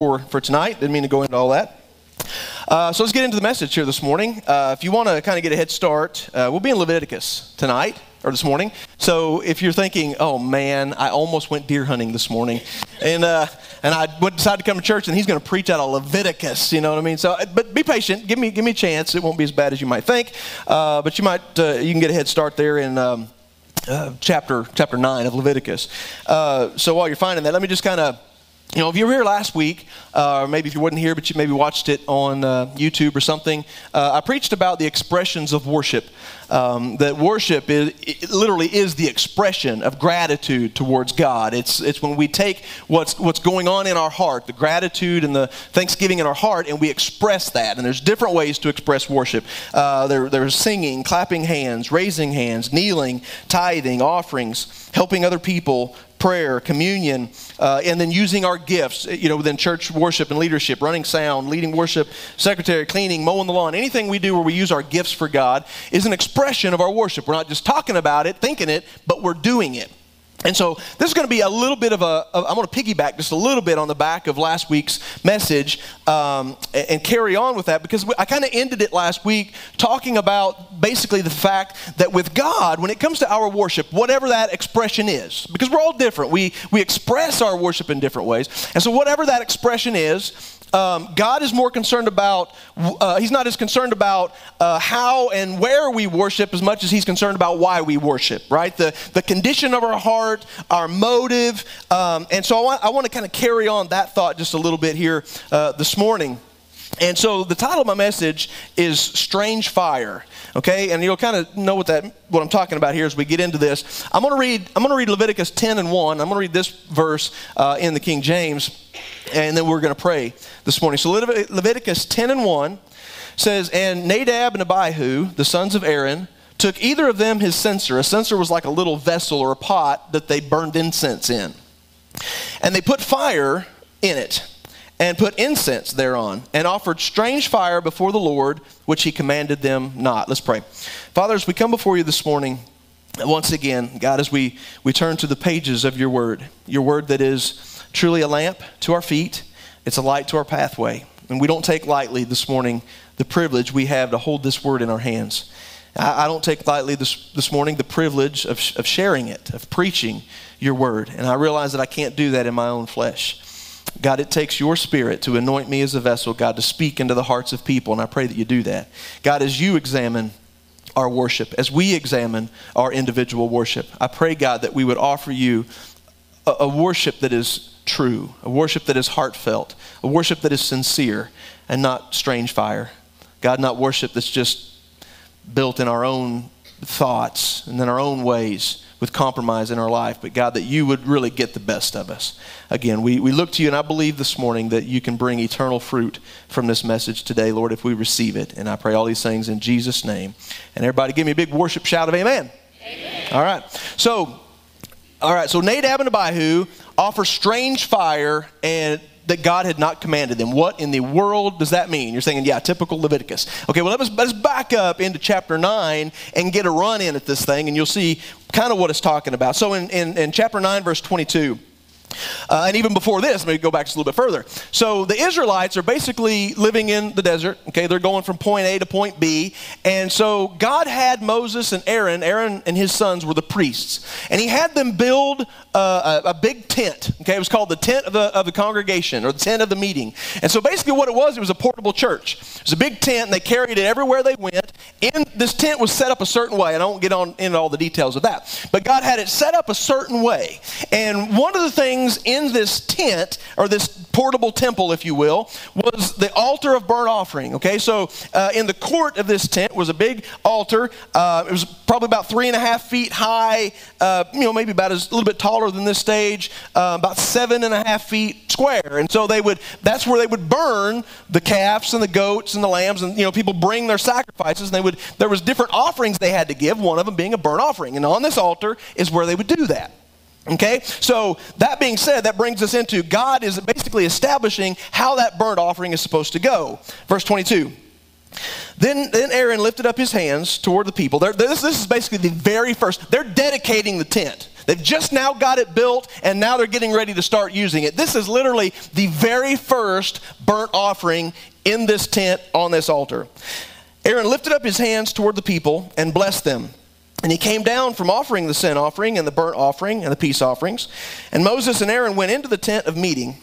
for, for tonight. Didn't mean to go into all that. Uh, so let's get into the message here this morning. Uh, if you want to kind of get a head start, uh, we'll be in Leviticus tonight or this morning. So if you're thinking, "Oh man, I almost went deer hunting this morning," and uh, and I decided to come to church, and he's going to preach out of Leviticus, you know what I mean? So, uh, but be patient. Give me give me a chance. It won't be as bad as you might think, uh, but you might you can get a head start there in. Um, chapter chapter 9 of Leviticus. so while you're finding that, let me just kind of you know, if you were here last week, uh, or maybe if you weren't here, but you maybe watched it on uh, YouTube or something, uh, I preached about the expressions of worship. Um, that worship is, literally is the expression of gratitude towards God. It's, it's when we take what's, what's going on in our heart, the gratitude and the thanksgiving in our heart, and we express that. And there's different ways to express worship. Uh, there, there's singing, clapping hands, raising hands, kneeling, tithing, offerings, helping other people, prayer, communion, uh, and then using our gifts, you know, within church worship and leadership, running sound, leading worship, secretary, cleaning, mowing the lawn, anything we do where we use our gifts for God is an expression of our worship. We're not just talking about it, thinking it, but we're doing it. And so this is going to be a little bit of a. I'm going to piggyback just a little bit on the back of last week's message um, and carry on with that because I kind of ended it last week talking about basically the fact that with God, when it comes to our worship, whatever that expression is, because we're all different, we, we express our worship in different ways. And so whatever that expression is, um, God is more concerned about, uh, He's not as concerned about uh, how and where we worship as much as He's concerned about why we worship, right? The, the condition of our heart, our motive. Um, and so I want, I want to kind of carry on that thought just a little bit here uh, this morning. And so the title of my message is Strange Fire. Okay, and you'll kind of know what that what I'm talking about here as we get into this. I'm going to read I'm going to read Leviticus 10 and 1. I'm going to read this verse uh, in the King James, and then we're going to pray this morning. So Leviticus 10 and 1 says, "And Nadab and Abihu, the sons of Aaron, took either of them his censer. A censer was like a little vessel or a pot that they burned incense in, and they put fire in it." And put incense thereon, and offered strange fire before the Lord, which he commanded them not. Let's pray. Father, as we come before you this morning, once again, God, as we, we turn to the pages of your word, your word that is truly a lamp to our feet, it's a light to our pathway. And we don't take lightly this morning the privilege we have to hold this word in our hands. I, I don't take lightly this, this morning the privilege of, of sharing it, of preaching your word. And I realize that I can't do that in my own flesh. God, it takes your spirit to anoint me as a vessel, God, to speak into the hearts of people, and I pray that you do that. God, as you examine our worship, as we examine our individual worship, I pray, God, that we would offer you a, a worship that is true, a worship that is heartfelt, a worship that is sincere, and not strange fire. God, not worship that's just built in our own thoughts and in our own ways with compromise in our life, but God, that you would really get the best of us. Again, we, we look to you, and I believe this morning that you can bring eternal fruit from this message today, Lord, if we receive it. And I pray all these things in Jesus' name. And everybody give me a big worship shout of amen. amen. All right. So, all right, so Nadab and Abihu offer strange fire and that God had not commanded them. What in the world does that mean? You're saying, yeah, typical Leviticus. Okay, well, let's, let's back up into chapter 9 and get a run in at this thing, and you'll see kind of what it's talking about. So in, in, in chapter 9, verse 22, uh, and even before this, me go back just a little bit further. So the Israelites are basically living in the desert. Okay, they're going from point A to point B. And so God had Moses and Aaron, Aaron and his sons were the priests. And he had them build uh, a, a, big tent. Okay, it was called the tent of the, of the congregation or the tent of the meeting. And so basically what it was, it was a portable church. It was a big tent and they carried it everywhere they went. And this tent was set up a certain way. I don't get on into all the details of that. But God had it set up a certain way. And one of the things things in this tent, or this portable temple, if you will, was the altar of burnt offering. Okay, so uh, in the court of this tent was a big altar. Uh, it was probably about three and a half feet high, uh, you know, maybe about as, a little bit taller than this stage, uh, about seven and a half feet square. And so they would, that's where they would burn the calves and the goats and the lambs, and you know, people bring their sacrifices. And they would, there was different offerings they had to give. One of them being a burnt offering, and on this altar is where they would do that. Okay, so that being said, that brings us into God is basically establishing how that burnt offering is supposed to go. Verse 22. Then, then Aaron lifted up his hands toward the people. This, this is basically the very first, they're dedicating the tent. They've just now got it built, and now they're getting ready to start using it. This is literally the very first burnt offering in this tent on this altar. Aaron lifted up his hands toward the people and blessed them. And he came down from offering the sin offering and the burnt offering and the peace offerings. And Moses and Aaron went into the tent of meeting.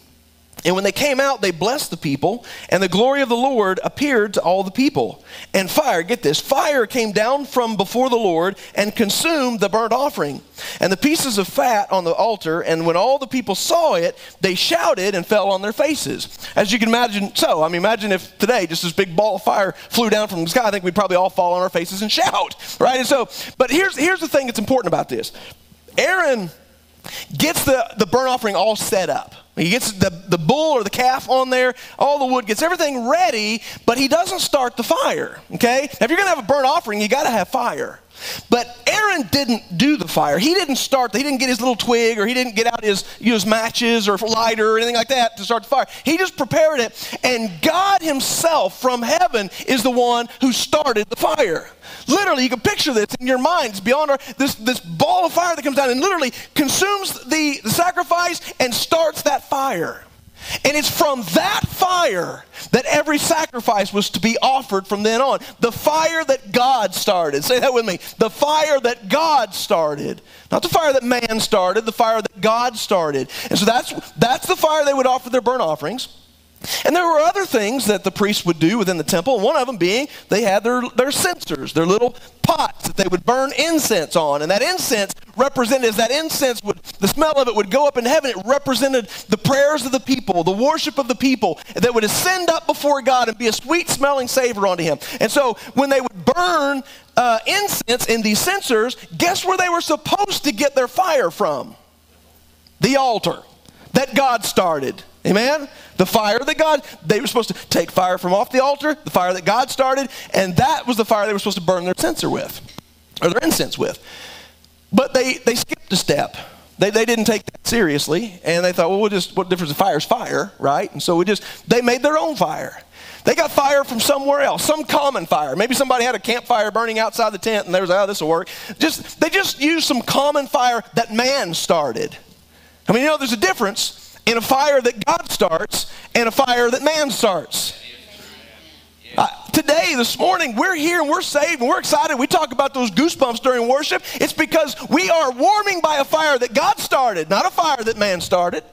And when they came out, they blessed the people, and the glory of the Lord appeared to all the people. And fire, get this, fire came down from before the Lord and consumed the burnt offering and the pieces of fat on the altar. And when all the people saw it, they shouted and fell on their faces. As you can imagine, so, I mean, imagine if today just this big ball of fire flew down from the sky. I think we'd probably all fall on our faces and shout, right? And so, but here's, here's the thing that's important about this Aaron gets the, the burnt offering all set up. He gets the, the bull or the calf on there, all the wood, gets everything ready, but he doesn't start the fire. Okay? Now, if you're going to have a burnt offering, you got to have fire. But Aaron didn't do the fire. He didn't start, he didn't get his little twig or he didn't get out his, use matches or lighter or anything like that to start the fire. He just prepared it. And God Himself from heaven is the one who started the fire. Literally, you can picture this in your mind. It's beyond our, this, this ball of fire that comes down and literally consumes the, the sacrifice and starts that fire. And it's from that fire that every sacrifice was to be offered from then on. The fire that God started. Say that with me. The fire that God started. Not the fire that man started, the fire that God started. And so that's, that's the fire they would offer their burnt offerings. And there were other things that the priests would do within the temple, one of them being they had their, their censers, their little pots that they would burn incense on. And that incense represented, as that incense would, the smell of it would go up in heaven, it represented the prayers of the people, the worship of the people that would ascend up before God and be a sweet smelling savor unto Him. And so when they would burn uh, incense in these censers, guess where they were supposed to get their fire from? The altar that God started. Amen? The fire that God, they were supposed to take fire from off the altar, the fire that God started, and that was the fire they were supposed to burn their censer with, or their incense with. But they, they skipped a step. They, they didn't take that seriously, and they thought, well, we'll just, what difference? The fire's fire, right? And so we just, they made their own fire. They got fire from somewhere else, some common fire. Maybe somebody had a campfire burning outside the tent, and they was, oh, this will work. Just, they just used some common fire that man started. I mean, you know, there's a difference in a fire that God starts and a fire that man starts. Uh, today, this morning, we're here and we're saved and we're excited. We talk about those goosebumps during worship. It's because we are warming by a fire that God started, not a fire that man started.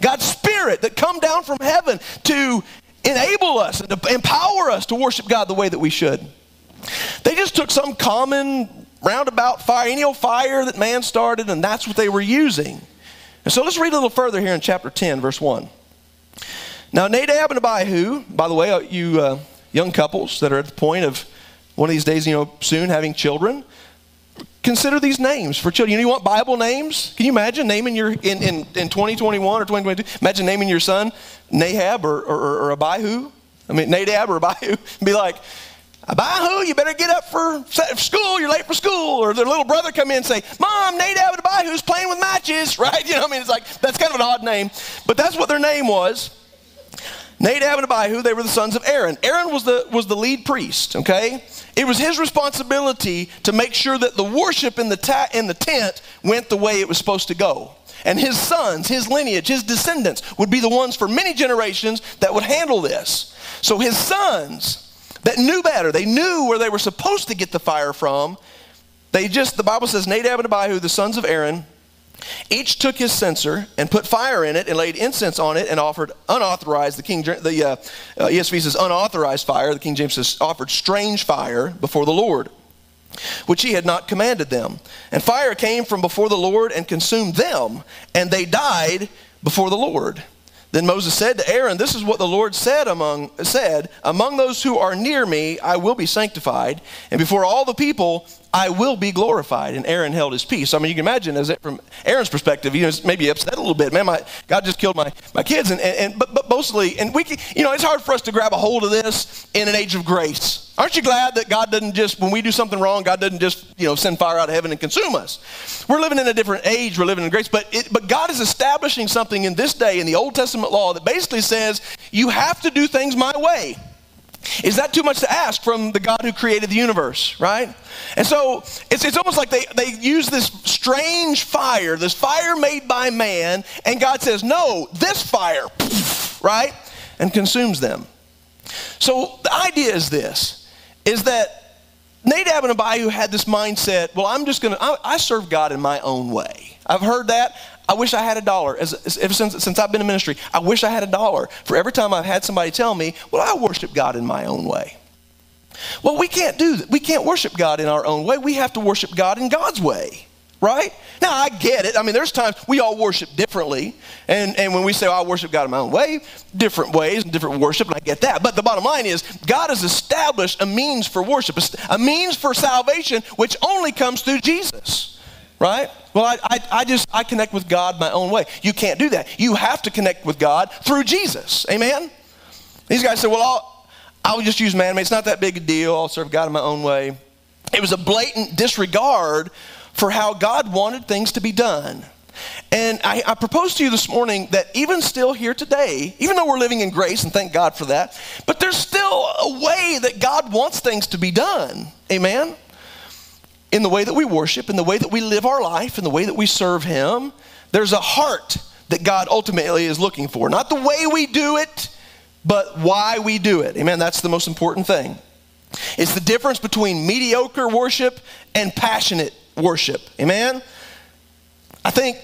God's Spirit that come down from heaven to enable us and to empower us to worship God the way that we should. They just took some common roundabout fire, any old fire that man started, and that's what they were using. And so let's read a little further here in chapter 10, verse 1. Now, Nadab and Abihu, by the way, uh, you uh, young couples that are at the point of one of these days, you know, soon having children, consider these names for children. You, know, you want Bible names? Can you imagine naming your, in, in, in 2021 or 2022, imagine naming your son Nahab or, or, or Abihu? I mean, Nadab or Abihu? Be like, Abihu, you better get up for school. You're late for school. Or their little brother come in and say, Mom, Nadab and Abihu's playing with matches, right? You know, I mean, it's like, that's kind of an odd name. But that's what their name was. Nadab and Abihu, they were the sons of Aaron. Aaron was the, was the lead priest, okay? It was his responsibility to make sure that the worship in the, ta- in the tent went the way it was supposed to go. And his sons, his lineage, his descendants would be the ones for many generations that would handle this. So his sons, that knew better. They knew where they were supposed to get the fire from. They just, the Bible says, Nadab and Abihu, the sons of Aaron, each took his censer and put fire in it and laid incense on it and offered unauthorized, the King, the uh, uh, ESV says unauthorized fire. The King James says offered strange fire before the Lord, which he had not commanded them. And fire came from before the Lord and consumed them, and they died before the Lord. Then Moses said to Aaron, This is what the Lord said among said, Among those who are near me I will be sanctified, and before all the people I will be glorified. And Aaron held his peace. I mean, you can imagine, as it, from Aaron's perspective, he was maybe upset a little bit. Man, my God just killed my, my kids. And, and, and but, but mostly, and we, can, you know, it's hard for us to grab a hold of this in an age of grace. Aren't you glad that God doesn't just, when we do something wrong, God doesn't just, you know, send fire out of heaven and consume us? We're living in a different age. We're living in grace. But, it, but God is establishing something in this day in the Old Testament law that basically says you have to do things my way. Is that too much to ask from the God who created the universe, right? And so it's, it's almost like they, they use this strange fire, this fire made by man, and God says, no, this fire, right? And consumes them. So the idea is this, is that Nadab and Abihu had this mindset, well, I'm just going to, I serve God in my own way. I've heard that. I wish I had a dollar. As, as, ever since, since I've been in ministry, I wish I had a dollar for every time I've had somebody tell me, well, I worship God in my own way. Well, we can't do that. We can't worship God in our own way. We have to worship God in God's way, right? Now, I get it. I mean, there's times we all worship differently. And, and when we say, I worship God in my own way, different ways and different worship, and I get that. But the bottom line is, God has established a means for worship, a means for salvation, which only comes through Jesus right? Well, I, I, I, just, I connect with God my own way. You can't do that. You have to connect with God through Jesus. Amen? These guys said, well, I'll, I'll just use man-made. It's not that big a deal. I'll serve God in my own way. It was a blatant disregard for how God wanted things to be done. And I, I, propose to you this morning that even still here today, even though we're living in grace, and thank God for that, but there's still a way that God wants things to be done. Amen? In the way that we worship, in the way that we live our life, in the way that we serve Him. There's a heart that God ultimately is looking for. Not the way we do it, but why we do it. Amen. That's the most important thing. It's the difference between mediocre worship and passionate worship. Amen. I think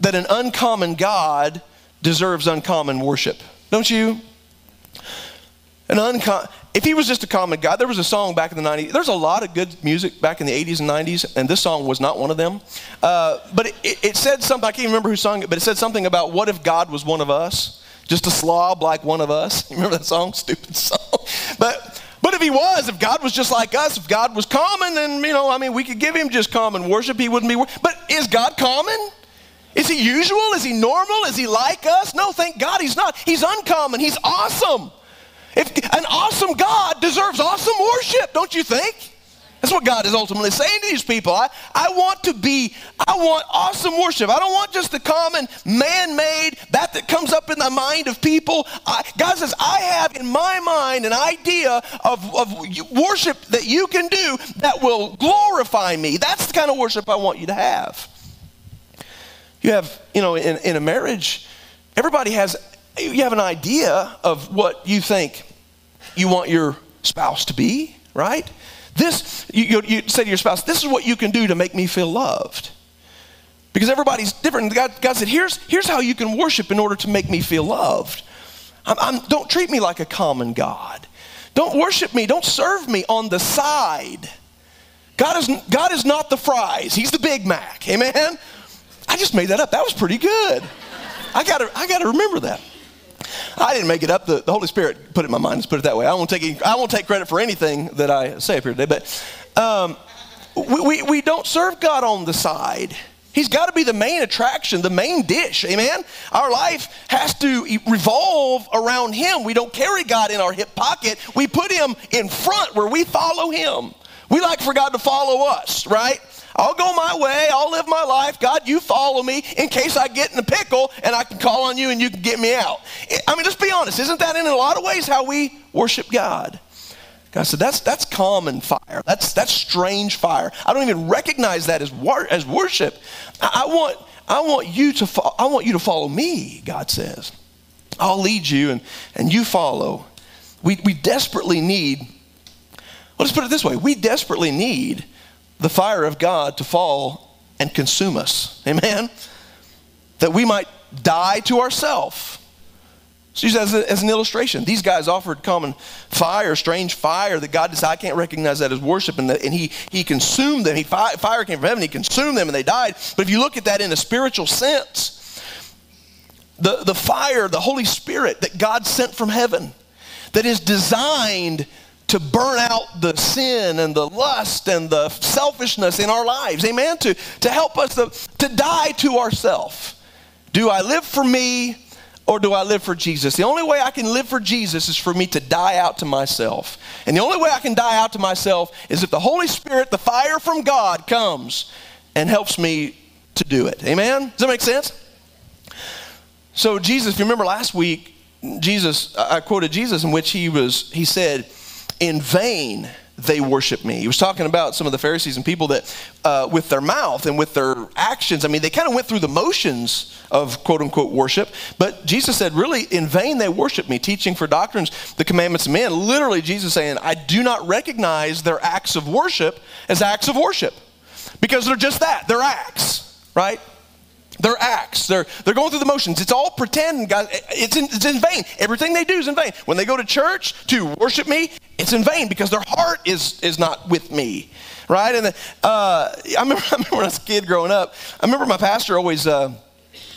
that an uncommon God deserves uncommon worship. Don't you? An uncommon if he was just a common guy, there was a song back in the 90s. There's a lot of good music back in the 80s and 90s, and this song was not one of them. Uh, but it, it, said something, I can't remember who sung it, but it said something about what if God was one of us? Just a slob like one of us. You remember that song? Stupid song. But, but if he was, if God was just like us, if God was common, then, you know, I mean, we could give him just common worship. He wouldn't be. But is God common? Is he usual? Is he normal? Is he like us? No, thank God he's not. He's uncommon. He's awesome. If an awesome God deserves awesome worship, don't you think? That's what God is ultimately saying to these people. I, I want to be, I want awesome worship. I don't want just the common man-made, that that comes up in the mind of people. I, God says, I have in my mind an idea of, of worship that you can do that will glorify me. That's the kind of worship I want you to have. You have, you know, in, in a marriage, everybody has, you have an idea of what you think you want your spouse to be, right? This, you, you, say to your spouse, this is what you can do to make me feel loved. Because everybody's different. God, God said, here's, here's how you can worship in order to make me feel loved. I'm, I'm, don't treat me like a common God. Don't worship me. Don't serve me on the side. God is, God is not the fries. He's the Big Mac. Amen? I just made that up. That was pretty good. I gotta, I gotta remember that. I didn't make it up. The, the Holy Spirit put it in my mind. Let's put it that way. I won't take, any, I won't take credit for anything that I say up here today, but um, we, we, we don't serve God on the side. He's got to be the main attraction, the main dish. Amen? Our life has to revolve around Him. We don't carry God in our hip pocket. We put Him in front where we follow Him. We like for God to follow us, right? I'll go my way. I'll live my life. God, you follow me in case I get in a pickle and I can call on you and you can get me out. I mean, just be honest. Isn't that in a lot of ways how we worship God? God said, that's, that's common fire. That's, that's strange fire. I don't even recognize that as, as worship. I, I, want, I, want you to fo- I want you to follow me, God says. I'll lead you and, and you follow. We, we desperately need, let's put it this way we desperately need the fire of God to fall and consume us. Amen? That we might die to ourselves. So use as, as an illustration. These guys offered common fire, strange fire that God decided, I can't recognize that as worship. And, the, and he, he consumed them. He, fire came from heaven, He consumed them, and they died. But if you look at that in a spiritual sense, the, the fire, the Holy Spirit that God sent from heaven, that is designed to burn out the sin and the lust and the selfishness in our lives. Amen? To, to help us to, to die to ourselves. Do I live for me or do I live for Jesus? The only way I can live for Jesus is for me to die out to myself. And the only way I can die out to myself is if the Holy Spirit, the fire from God, comes and helps me to do it. Amen? Does that make sense? So, Jesus, if you remember last week, Jesus, I quoted Jesus in which he was, he said, in vain they worship me. He was talking about some of the Pharisees and people that, uh, with their mouth and with their actions, I mean, they kind of went through the motions of quote unquote worship. But Jesus said, really, in vain they worship me, teaching for doctrines the commandments of men. Literally, Jesus saying, I do not recognize their acts of worship as acts of worship because they're just that, they're acts, right? They're acts. They're, they're going through the motions. It's all pretend, guys. It's in, it's in vain. Everything they do is in vain. When they go to church to worship me, it's in vain because their heart is, is not with me, right? And the, uh, I, remember, I remember when I was a kid growing up, I remember my pastor always, uh,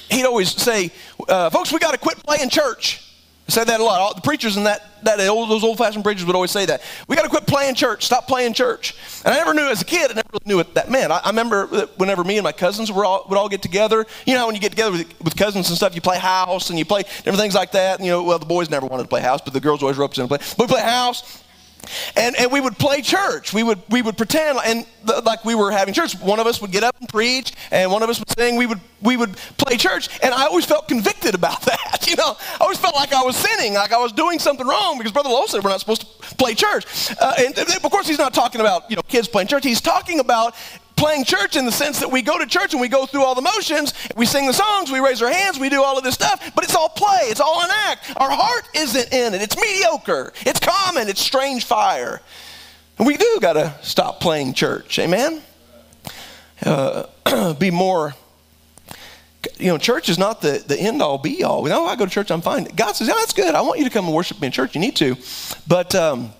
he'd always say, uh, folks, we got to quit playing church. Say that a lot. All the preachers and that, that old, those old-fashioned preachers would always say that. We got to quit playing church. Stop playing church. And I never knew as a kid. I never really knew what that meant. I, I remember whenever me and my cousins were all, would all get together. You know, when you get together with, with cousins and stuff, you play house and you play different things like that. And, you know, well, the boys never wanted to play house, but the girls always roped in to play. But we play house. And, and we would play church. We would, we would pretend and the, like we were having church. One of us would get up and preach, and one of us would sing. We would, we would play church. And I always felt convicted about that. You know, I always felt like I was sinning, like I was doing something wrong because Brother Lowell said we're not supposed to play church. Uh, and of course, he's not talking about, you know, kids playing church. He's talking about playing church in the sense that we go to church and we go through all the motions, we sing the songs, we raise our hands, we do all of this stuff, but it's all play, it's all an act. Our heart isn't in it. It's mediocre, it's common, it's strange fire. And we do got to stop playing church. Amen? Uh, be more you know, church is not the, the end all be all. No, I go to church, I'm fine. God says, yeah, that's good. I want you to come and worship me in church. You need to. But um,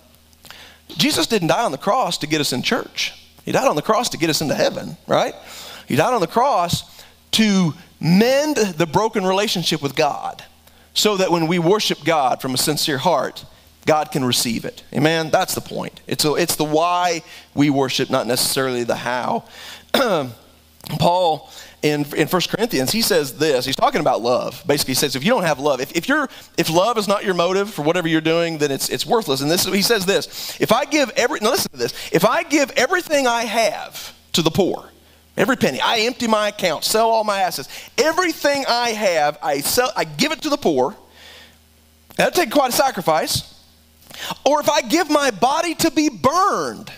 Jesus didn't die on the cross to get us in church. He died on the cross to get us into heaven, right? He died on the cross to mend the broken relationship with God so that when we worship God from a sincere heart, God can receive it. Amen? That's the point. It's, a, it's the why we worship, not necessarily the how. Paul in, in 1 Corinthians, he says this. He's talking about love. Basically, he says, if you don't have love, if, if, you're, if love is not your motive for whatever you're doing, then it's, it's worthless. And this, he says this if I give every, now listen to this, if I give everything I have to the poor, every penny, I empty my account, sell all my assets, everything I have, I, sell, I give it to the poor, that'd take quite a sacrifice. Or if I give my body to be burned,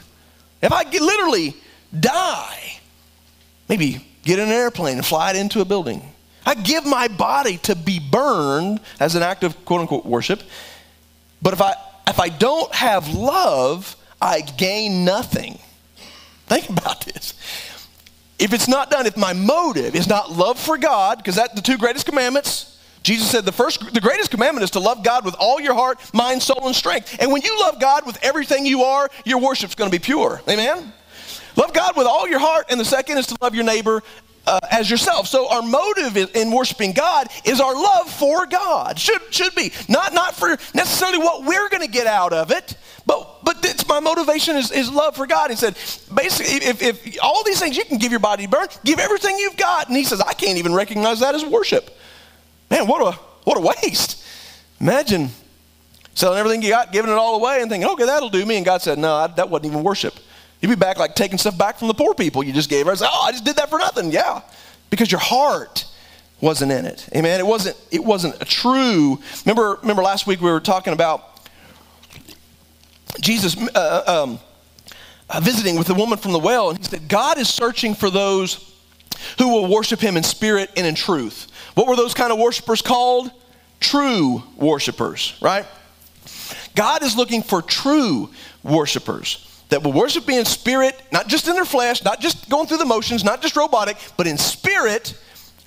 if I literally die, maybe get in an airplane and fly it into a building. I give my body to be burned as an act of quote unquote worship. But if I if I don't have love, I gain nothing. Think about this. If it's not done, if my motive is not love for God, because that's the two greatest commandments. Jesus said the first the greatest commandment is to love God with all your heart, mind, soul, and strength. And when you love God with everything you are, your worship's going to be pure. Amen? Love God with all your heart, and the second is to love your neighbor uh, as yourself. So our motive in, in, worshiping God is our love for God. Should should be not not for necessarily what we're going to get out of it, but but it's my motivation is, is love for God. He said basically if, if all these things you can give your body to burn, give everything you've got, and he says I can't even recognize that as worship. Man, what a what a waste! Imagine selling everything you got, giving it all away, and thinking okay that'll do me, and God said no, that wasn't even worship. You'd be back like taking stuff back from the poor people you just gave. I say, oh, I just did that for nothing. Yeah, because your heart wasn't in it. Amen. It wasn't. It wasn't a true. Remember. Remember last week we were talking about Jesus uh, um, uh, visiting with the woman from the well, and he said, God is searching for those who will worship Him in spirit and in truth. What were those kind of worshipers called? True worshipers, right? God is looking for true worshipers that will worship me in spirit, not just in their flesh, not just going through the motions, not just robotic, but in spirit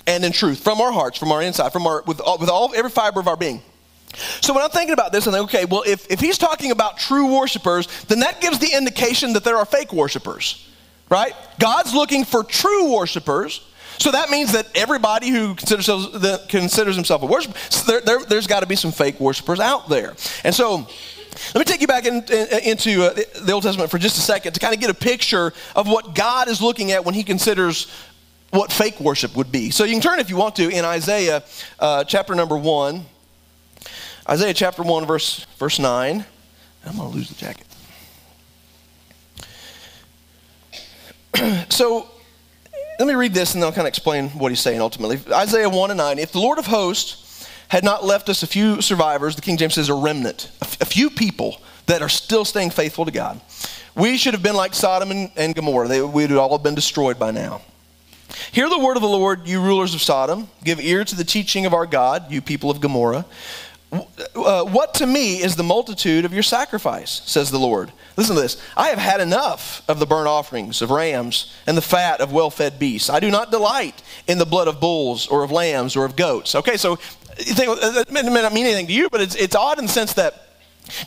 and in truth, from our hearts, from our inside, from our with all, with all every fiber of our being. So when I'm thinking about this, I'm like, okay, well, if, if he's talking about true worshipers, then that gives the indication that there are fake worshipers, right? God's looking for true worshipers. So that means that everybody who considers, considers himself a worshiper, there, there, there's got to be some fake worshipers out there. And so let me take you back in, in, into uh, the Old Testament for just a second to kind of get a picture of what God is looking at when he considers what fake worship would be. So you can turn if you want to in Isaiah uh, chapter number 1. Isaiah chapter 1, verse, verse 9. I'm going to lose the jacket. so let me read this and then I'll kind of explain what he's saying ultimately. Isaiah 1 and 9. If the Lord of hosts had not left us a few survivors, the King James says a remnant, a few people that are still staying faithful to God, we should have been like Sodom and, and Gomorrah. They, we'd all have been destroyed by now. Hear the word of the Lord, you rulers of Sodom. Give ear to the teaching of our God, you people of Gomorrah. Uh, what to me is the multitude of your sacrifice, says the Lord. Listen to this. I have had enough of the burnt offerings of rams and the fat of well fed beasts. I do not delight in the blood of bulls or of lambs or of goats. Okay, so you think, that may not mean anything to you, but it's, it's odd in the sense that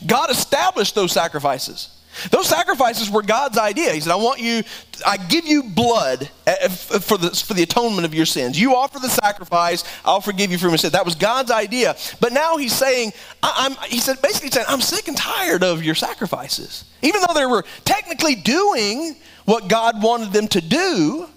God established those sacrifices. Those sacrifices were God's idea. He said, I want you, I give you blood eh, for the, for the atonement of your sins. You offer the sacrifice, I'll forgive you for your sins. That was God's idea. But now he's saying, I, am he said, basically saying, I'm sick and tired of your sacrifices. Even though they were technically doing what God wanted them to do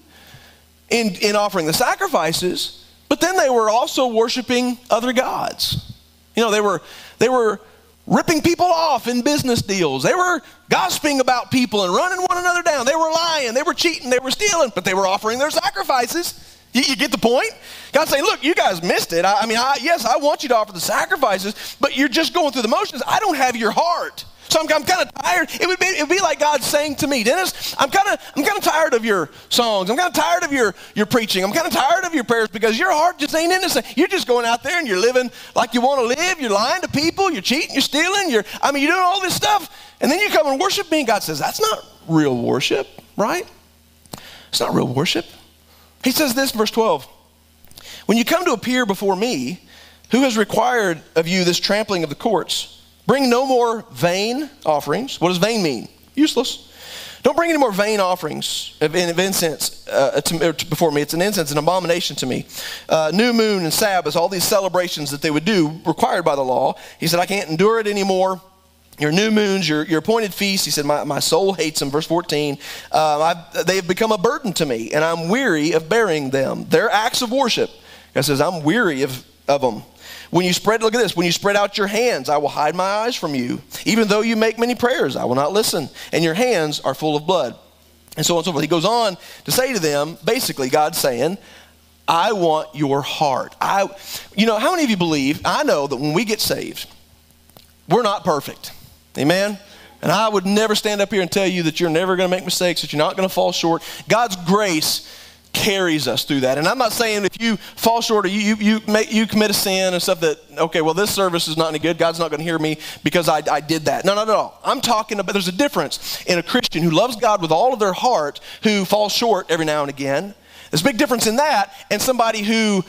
in, in offering the sacrifices, but then they were also worshiping other gods. You know, they were, they were ripping people off in business deals. They were gossiping about people and running one another down. They were lying, they were cheating, they were stealing, but they were offering their sacrifices. You, you get the point? God's saying, look, you guys missed it. I, I mean, I, yes, I want you to offer the sacrifices, but you're just going through the motions. I don't have your heart. So I'm, I'm kind of tired. It would be it would be like God saying to me, Dennis, I'm kind of I'm kind of tired of your songs. I'm kind of tired of your your preaching. I'm kind of tired of your prayers because your heart just ain't innocent. You're just going out there and you're living like you want to live. You're lying to people. You're cheating. You're stealing. You're I mean you're doing all this stuff, and then you come and worship me. And God says that's not real worship, right? It's not real worship. He says this, verse 12. When you come to appear before me, who has required of you this trampling of the courts? Bring no more vain offerings. What does vain mean? Useless. Don't bring any more vain offerings of, incense uh, to, before me. It's an incense, an abomination to me. Uh, new moon and Sabbath, all these celebrations that they would do required by the law. He said, I can't endure it anymore. Your new moons, your, your appointed feasts, he said, my, my soul hates them. Verse 14, uh, they have become a burden to me, and I'm weary of bearing them. They're acts of worship. God says, I'm weary of, of them. When you spread, look at this, when you spread out your hands, I will hide my eyes from you. Even though you make many prayers, I will not listen. And your hands are full of blood. And so on and so forth. He goes on to say to them, basically, God's saying, I want your heart. I, you know, how many of you believe? I know that when we get saved, we're not perfect. Amen? And I would never stand up here and tell you that you're never going to make mistakes, that you're not going to fall short. God's grace carries us through that. And I'm not saying if you fall short or you, you, you, you commit a sin and stuff that, okay, well, this service is not any good. God's not going to hear me because I, I did that. No, not at all. I'm talking about there's a difference in a Christian who loves God with all of their heart who falls short every now and again. There's a big difference in that and somebody who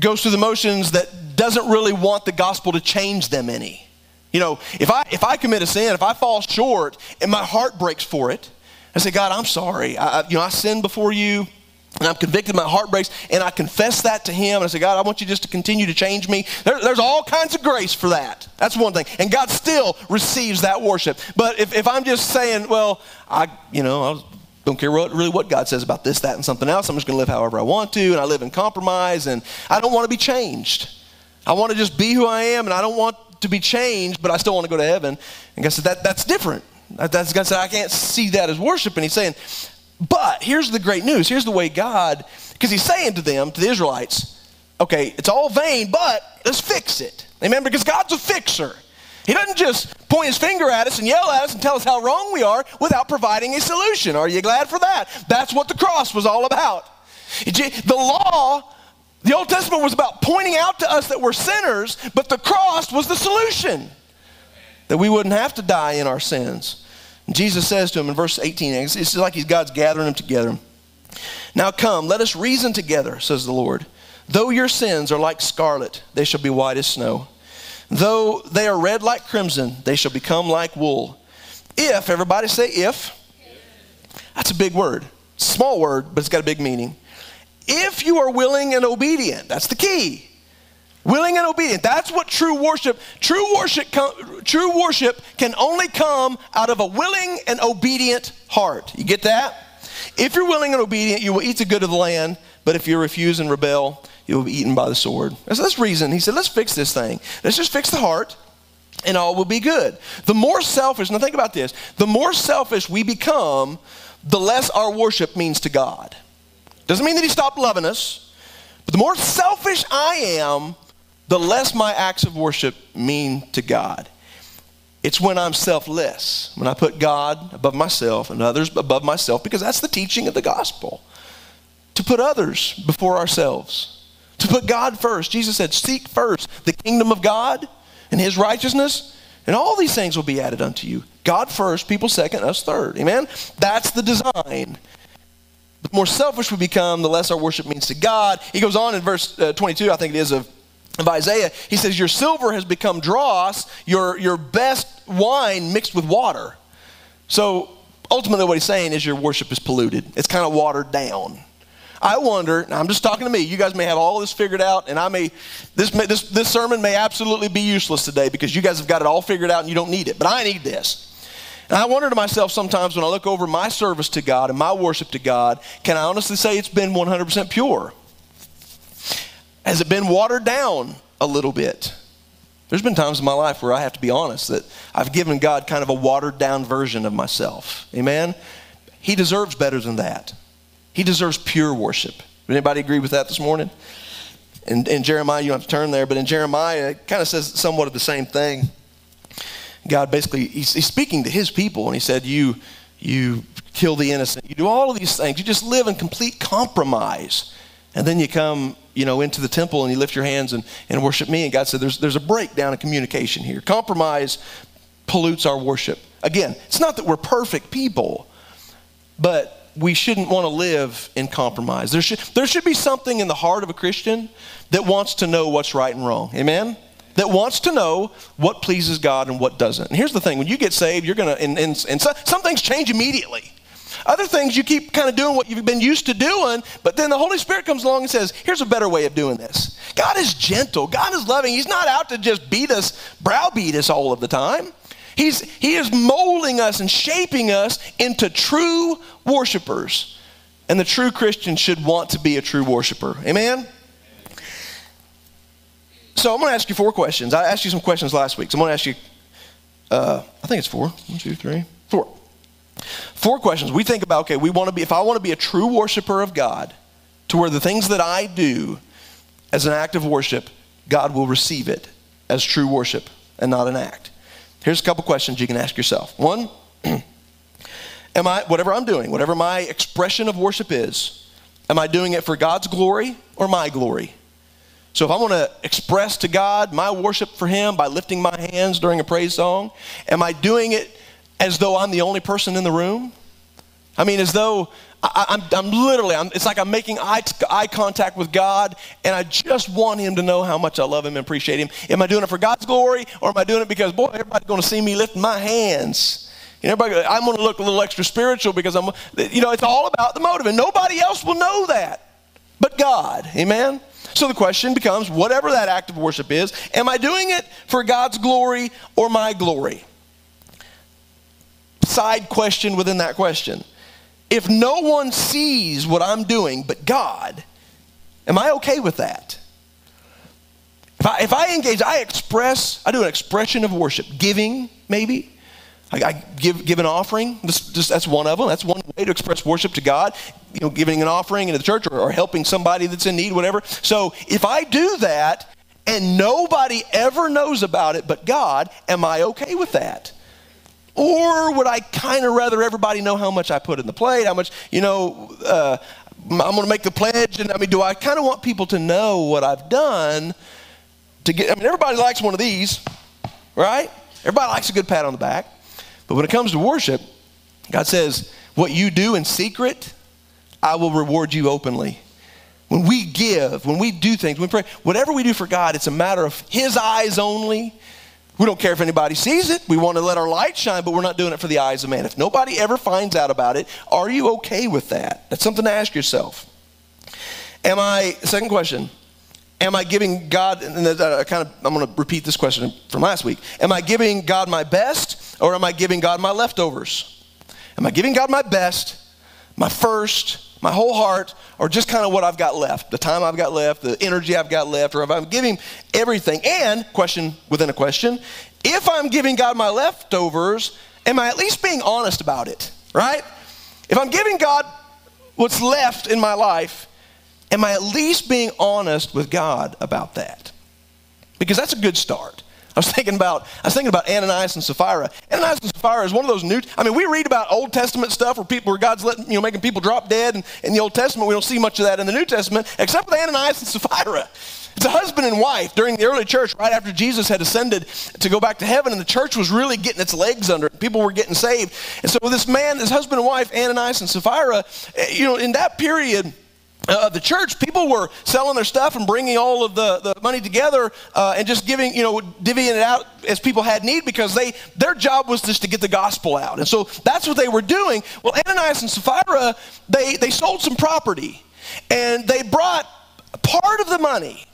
goes through the motions that doesn't really want the gospel to change them any. You know, if I, if I commit a sin, if I fall short and my heart breaks for it, I say, God, I'm sorry. I, you know, I sinned before you and I'm convicted, my heart breaks, and I confess that to Him. And I say, God, I want you just to continue to change me. There, there's all kinds of grace for that. That's one thing. And God still receives that worship. But if, if I'm just saying, well, I, you know, I don't care what, really what God says about this, that, and something else, I'm just going to live however I want to, and I live in compromise, and I don't want to be changed. I want to just be who I am, and I don't want to be changed, but I still want to go to heaven. And God said, that, that's different. That's God said, I can't see that as worship. And He's saying, but here's the great news. Here's the way God, because he's saying to them, to the Israelites, okay, it's all vain, but let's fix it. Amen? Because God's a fixer. He doesn't just point his finger at us and yell at us and tell us how wrong we are without providing a solution. Are you glad for that? That's what the cross was all about. The law, the Old Testament was about pointing out to us that we're sinners, but the cross was the solution. That we wouldn't have to die in our sins. Jesus says to him in verse 18, it's like he's God's gathering them together. Now come, let us reason together, says the Lord. Though your sins are like scarlet, they shall be white as snow. Though they are red like crimson, they shall become like wool. If, everybody say if. That's a big word. Small word, but it's got a big meaning. If you are willing and obedient, that's the key. Willing and obedient. That's what true worship, true worship, true worship can only come out of a willing and obedient heart. You get that? If you're willing and obedient, you will eat the good of the land, but if you refuse and rebel, you will be eaten by the sword. So That's this reason. He said, let's fix this thing. Let's just fix the heart and all will be good. The more selfish, now think about this, the more selfish we become, the less our worship means to God. Doesn't mean that he stopped loving us, but the more selfish I am, the less my acts of worship mean to God. It's when I'm selfless, when I put God above myself and others above myself, because that's the teaching of the gospel. To put others before ourselves, to put God first. Jesus said, Seek first the kingdom of God and his righteousness, and all these things will be added unto you. God first, people second, us third. Amen? That's the design. The more selfish we become, the less our worship means to God. He goes on in verse uh, 22, I think it is, of of Isaiah, he says, Your silver has become dross, your, your best wine mixed with water. So ultimately, what he's saying is your worship is polluted, it's kind of watered down. I wonder, I'm just talking to me, you guys may have all this figured out, and I may, this, may, this, this sermon may absolutely be useless today because you guys have got it all figured out and you don't need it, but I need this. And I wonder to myself sometimes when I look over my service to God and my worship to God, can I honestly say it's been 100% pure? Has it been watered down a little bit? There's been times in my life where I have to be honest that I've given God kind of a watered down version of myself. Amen? He deserves better than that. He deserves pure worship. Anybody agree with that this morning? In, in Jeremiah, you don't have to turn there, but in Jeremiah, it kind of says somewhat of the same thing. God basically, he's, he's speaking to his people, and he said, You, you kill the innocent. You do all of these things. You just live in complete compromise. And then you come you know, into the temple and you lift your hands and, and worship me. And God said, there's, there's a breakdown in communication here. Compromise pollutes our worship. Again, it's not that we're perfect people, but we shouldn't want to live in compromise. There should, there should be something in the heart of a Christian that wants to know what's right and wrong. Amen? That wants to know what pleases God and what doesn't. And here's the thing when you get saved, you're going to, and, and, and so, some things change immediately. Other things you keep kind of doing what you've been used to doing, but then the Holy Spirit comes along and says, here's a better way of doing this. God is gentle. God is loving. He's not out to just beat us, browbeat us all of the time. He's, he is molding us and shaping us into true worshipers. And the true Christian should want to be a true worshiper. Amen? So I'm going to ask you four questions. I asked you some questions last week. So I'm going to ask you, uh, I think it's four. One, two, three, four. Four questions. We think about, okay, we want to be, if I want to be a true worshiper of God, to where the things that I do as an act of worship, God will receive it as true worship and not an act. Here's a couple questions you can ask yourself. One, am I, whatever I'm doing, whatever my expression of worship is, am I doing it for God's glory or my glory? So if I want to express to God my worship for Him by lifting my hands during a praise song, am I doing it as though I'm the only person in the room. I mean, as though I, am literally, I'm, it's like I'm making eye, eye contact with God, and I just want Him to know how much I love Him and appreciate Him. Am I doing it for God's glory, or am I doing it because, boy, everybody's going to see me lifting my hands? You know, everybody, I'm going to look a little extra spiritual because I'm, you know, it's all about the motive, and nobody else will know that but God. Amen? So the question becomes whatever that act of worship is, am I doing it for God's glory or my glory? Side question within that question. If no one sees what I'm doing but God, am I okay with that? If I, if I engage, I express, I do an expression of worship, giving maybe. I, I give, give an offering. This, just, that's one of them. That's one way to express worship to God. You know, giving an offering into the church or, or helping somebody that's in need, whatever. So if I do that and nobody ever knows about it but God, am I okay with that? Or would I kind of rather everybody know how much I put in the plate, how much, you know, uh, I'm going to make the pledge? And I mean, do I kind of want people to know what I've done to get, I mean, everybody likes one of these, right? Everybody likes a good pat on the back. But when it comes to worship, God says, what you do in secret, I will reward you openly. When we give, when we do things, when we pray, whatever we do for God, it's a matter of His eyes only. We don't care if anybody sees it. We want to let our light shine, but we're not doing it for the eyes of man. If nobody ever finds out about it, are you okay with that? That's something to ask yourself. Am I, second question, am I giving God, and I uh, kind of, I'm going to repeat this question from last week. Am I giving God my best or am I giving God my leftovers? Am I giving God my best, my first, my whole heart, or just kind of what I've got left, the time I've got left, the energy I've got left, or if I'm giving everything. And, question within a question, if I'm giving God my leftovers, am I at least being honest about it, right? If I'm giving God what's left in my life, am I at least being honest with God about that? because that's a good start. I was thinking about I was thinking about Ananias and Sapphira. Ananias and Sapphira is one of those new. I mean, we read about Old Testament stuff where people where God's letting you know making people drop dead, and in the Old Testament we don't see much of that in the New Testament, except with Ananias and Sapphira. It's a husband and wife during the early church, right after Jesus had ascended to go back to heaven, and the church was really getting its legs under it. People were getting saved. And so, this man, this husband and wife, Ananias and Sapphira, eh, you know, in that period, uh, the church, people were selling their stuff and bringing all of the, the money together uh, and just giving, you know, divvying it out as people had need because they their job was just to get the gospel out. And so that's what they were doing. Well, Ananias and Sapphira, they, they sold some property and they brought part of the money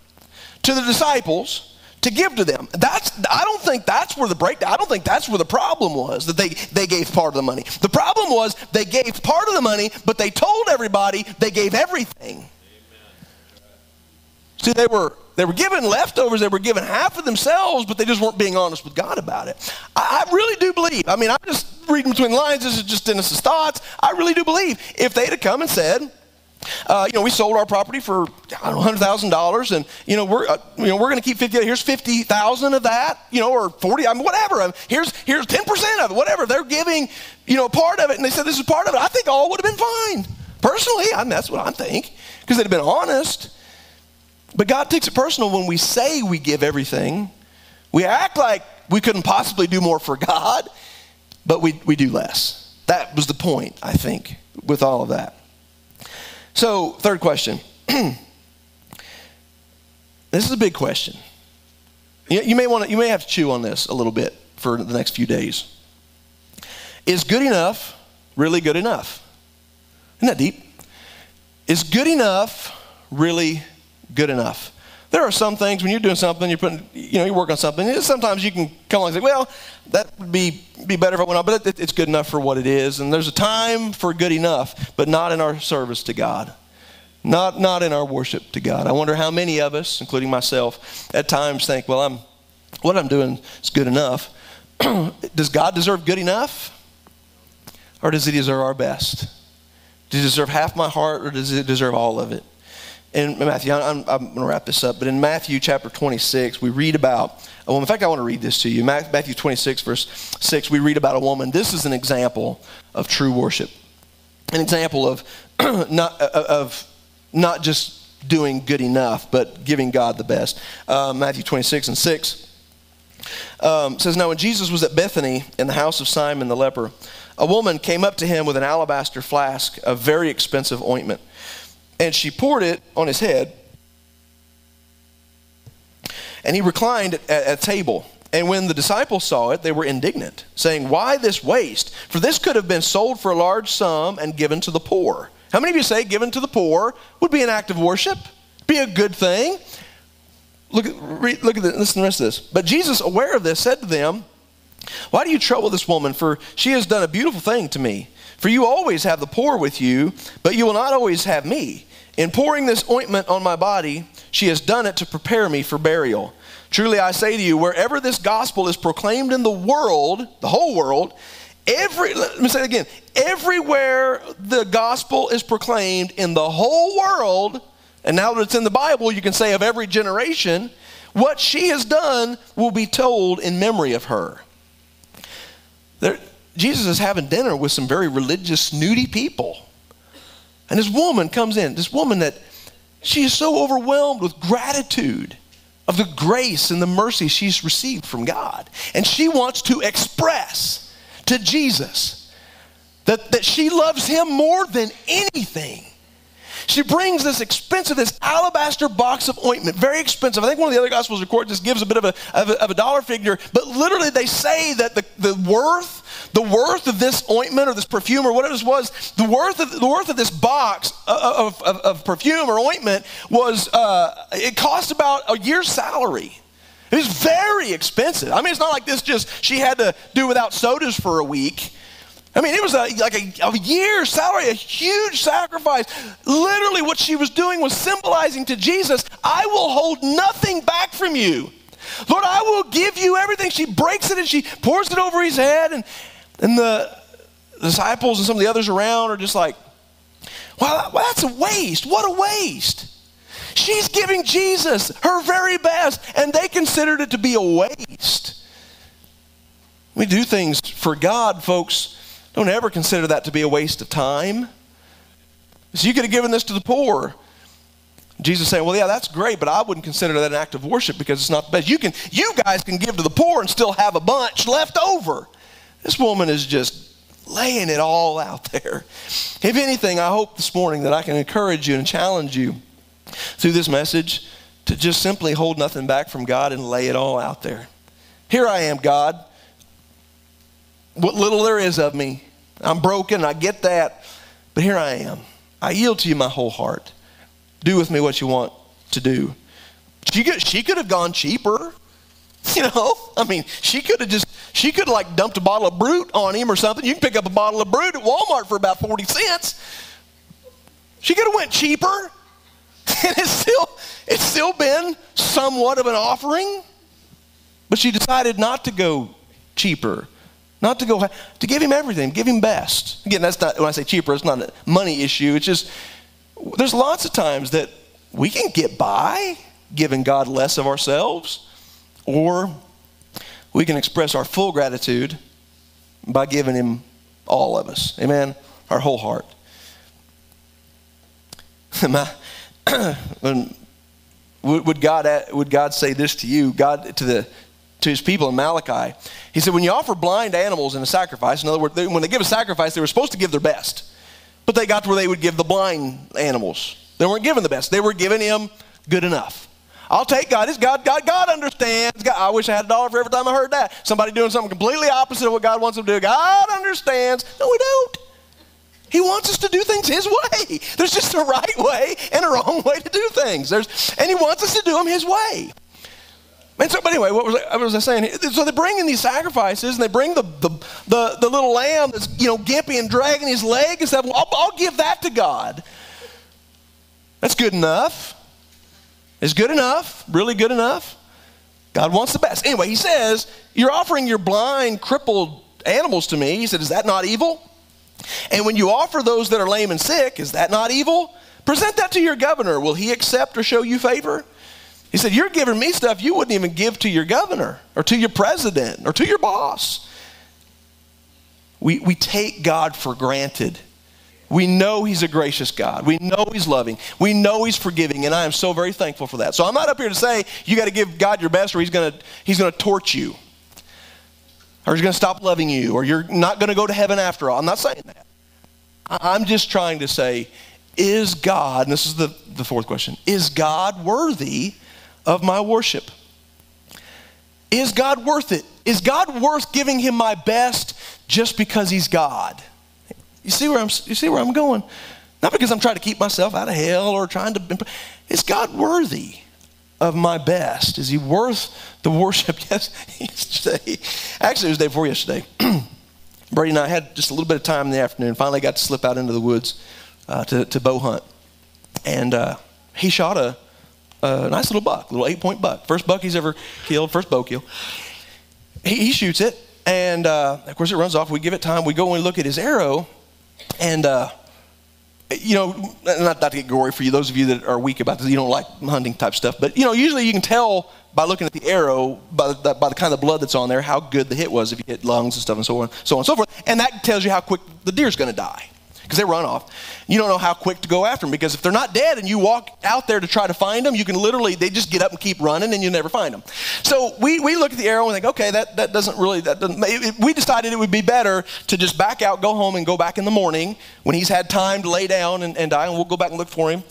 to the disciples to give to them. That's I don't think that's where the breakdown. I don't think that's where the problem was that they they gave part of the money. The problem was they gave part of the money, but they told everybody they gave everything. Amen. See, they were they were given leftovers. They were given half of themselves, but they just weren't being honest with God about it. I, I really do believe. I mean, I'm just reading between the lines. This is just Dennis's thoughts. I really do believe if they'd have come and said, uh, you know, we sold our property for hundred thousand dollars, and you know we're uh, you know we're going to keep fifty. Here's fifty thousand of that, you know, or forty. I mean, whatever. I mean, here's here's ten percent of it, whatever. They're giving, you know, part of it, and they said this is part of it. I think all would have been fine. Personally, I mean, that's what I think because they'd have been honest. But God takes it personal when we say we give everything. We act like we couldn't possibly do more for God, but we, we do less. That was the point, I think, with all of that. So, third question. this is a big question. You, you may want to, you may have to chew on this a little bit for the next few days. Is good enough really good enough? Isn't that deep? Is good enough really good enough? There are some things when you're doing something, you're putting, you know, you work on something. Sometimes you can come along and say, "Well, that would be be better if I went on," but it, it's good enough for what it is. And there's a time for good enough, but not in our service to God, not not in our worship to God. I wonder how many of us, including myself, at times think, "Well, I'm what I'm doing is good enough." does God deserve good enough, or does He deserve our best? Does He deserve half my heart, or does He deserve all of it? In Matthew, I'm, I'm going to wrap this up, but in Matthew chapter 26, we read about a woman. In fact, I want to read this to you. Matthew 26, verse 6, we read about a woman. This is an example of true worship, an example of not, of not just doing good enough, but giving God the best. Uh, Matthew 26 and 6 um, says, Now when Jesus was at Bethany in the house of Simon the leper, a woman came up to him with an alabaster flask of very expensive ointment and she poured it on his head. And he reclined at, table. And when the disciples saw it, they were indignant, saying, Why this waste? For this could have been sold for a large sum and given to the poor. How many of you say given to the poor would be an act of worship? Be a good thing? Look read, look at this, listen to the rest of this. But Jesus, aware of this, said to them, Why do you trouble this woman? For she has done a beautiful thing to me. For you always have the poor with you, but you will not always have me. In pouring this ointment on my body, she has done it to prepare me for burial. Truly I say to you, wherever this gospel is proclaimed in the world, the whole world, every let me say it again, everywhere the gospel is proclaimed in the whole world, and now that it's in the Bible, you can say of every generation, what she has done will be told in memory of her. There, Jesus is having dinner with some very religious, snooty people. And this woman comes in, this woman that she is so overwhelmed with gratitude of the grace and the mercy she's received from God. And she wants to express to Jesus that, that she loves him more than anything. She brings this expensive, this alabaster box of ointment, very expensive. I think one of the other Gospels record just gives a bit of a, of a, of a dollar figure, but literally they say that the, the worth the worth of this ointment or this perfume or whatever this was, the worth of, the worth of this box of, of, of perfume or ointment was, uh, it cost about a year's salary. It was very expensive. I mean, it's not like this just, she had to do without sodas for a week. I mean, it was a, like a, a year's salary, a huge sacrifice. Literally, what she was doing was symbolizing to Jesus, I will hold nothing back from you. Lord, I will give you everything. She breaks it and she pours it over his head. And, and the disciples and some of the others around are just like, well, that's a waste. What a waste. She's giving Jesus her very best, and they considered it to be a waste. We do things for God, folks. Don't ever consider that to be a waste of time. So you could have given this to the poor. Jesus saying, "Well, yeah, that's great, but I wouldn't consider that an act of worship because it's not the best. You can, you guys can give to the poor and still have a bunch left over." This woman is just laying it all out there. If anything, I hope this morning that I can encourage you and challenge you through this message to just simply hold nothing back from God and lay it all out there. Here I am, God. What little there is of me, I'm broken, I get that, but here I am. I yield to you my whole heart. Do with me what you want to do. She could, she could have gone cheaper. You know, I mean, she could have just, she could have like dumped a bottle of Brut on him or something. You can pick up a bottle of Brut at Walmart for about 40 cents. She could have went cheaper. And it's still, it's still been somewhat of an offering. But she decided not to go cheaper. Not to go, to give him everything, give him best. Again, that's not, when I say cheaper, it's not a money issue. It's just, there's lots of times that we can get by giving God less of ourselves, or we can express our full gratitude by giving him all of us. Amen? Our whole heart. would, God, would God say this to you? God, to the to his people in Malachi. He said, When you offer blind animals in a sacrifice, in other words, when they give a sacrifice, they were supposed to give their best. But they got to where they would give the blind animals. They weren't giving the best, they were giving him good enough. I'll take God. It's God. God, God understands. God, I wish I had a dollar for every time I heard that. Somebody doing something completely opposite of what God wants them to do. God understands. No, we don't. He wants us to do things His way. There's just a right way and a wrong way to do things. There's, and He wants us to do them His way. And so, but anyway, what was, I, what was I saying? So they bring in these sacrifices, and they bring the, the, the, the little lamb that's, you know, gimpy and dragging his leg and stuff. I'll, I'll give that to God. That's good enough. It's good enough, really good enough. God wants the best. Anyway, he says, You're offering your blind, crippled animals to me. He said, Is that not evil? And when you offer those that are lame and sick, is that not evil? Present that to your governor. Will he accept or show you favor? He said, You're giving me stuff you wouldn't even give to your governor or to your president or to your boss. We, we take God for granted. We know He's a gracious God. We know He's loving. We know He's forgiving, and I am so very thankful for that. So I'm not up here to say you got to give God your best or He's going to he's going to torch you or He's going to stop loving you or you're not going to go to heaven after all. I'm not saying that. I'm just trying to say, is God, and this is the, the fourth question, is God worthy of my worship. Is God worth it? Is God worth giving him my best just because he's God? You see where I'm, you see where I'm going? Not because I'm trying to keep myself out of hell or trying to. Is God worthy of my best? Is he worth the worship? Yes, yesterday. Actually, it was the day before yesterday. Brady and I had just a little bit of time in the afternoon. Finally got to slip out into the woods uh, to, to bow hunt. And uh, he shot a, a nice little buck, little eight point buck. First buck he's ever killed, first bow kill. He, he shoots it, and uh, of course it runs off. We give it time. We go and look at his arrow, and uh, you know, not, not to get gory for you, those of you that are weak about this, you don't like hunting type stuff, but you know, usually you can tell by looking at the arrow, by the, by the kind of blood that's on there, how good the hit was if you hit lungs and stuff and so on, so on and so forth. And that tells you how quick the deer's going to die because they run off. You don't know how quick to go after them because if they're not dead and you walk out there to try to find them, you can literally, they just get up and keep running and you never find them. So we, we look at the arrow and think, okay, that, that doesn't really, that doesn't, it, we decided it would be better to just back out, go home and go back in the morning when he's had time to lay down and, and die and we'll go back and look for him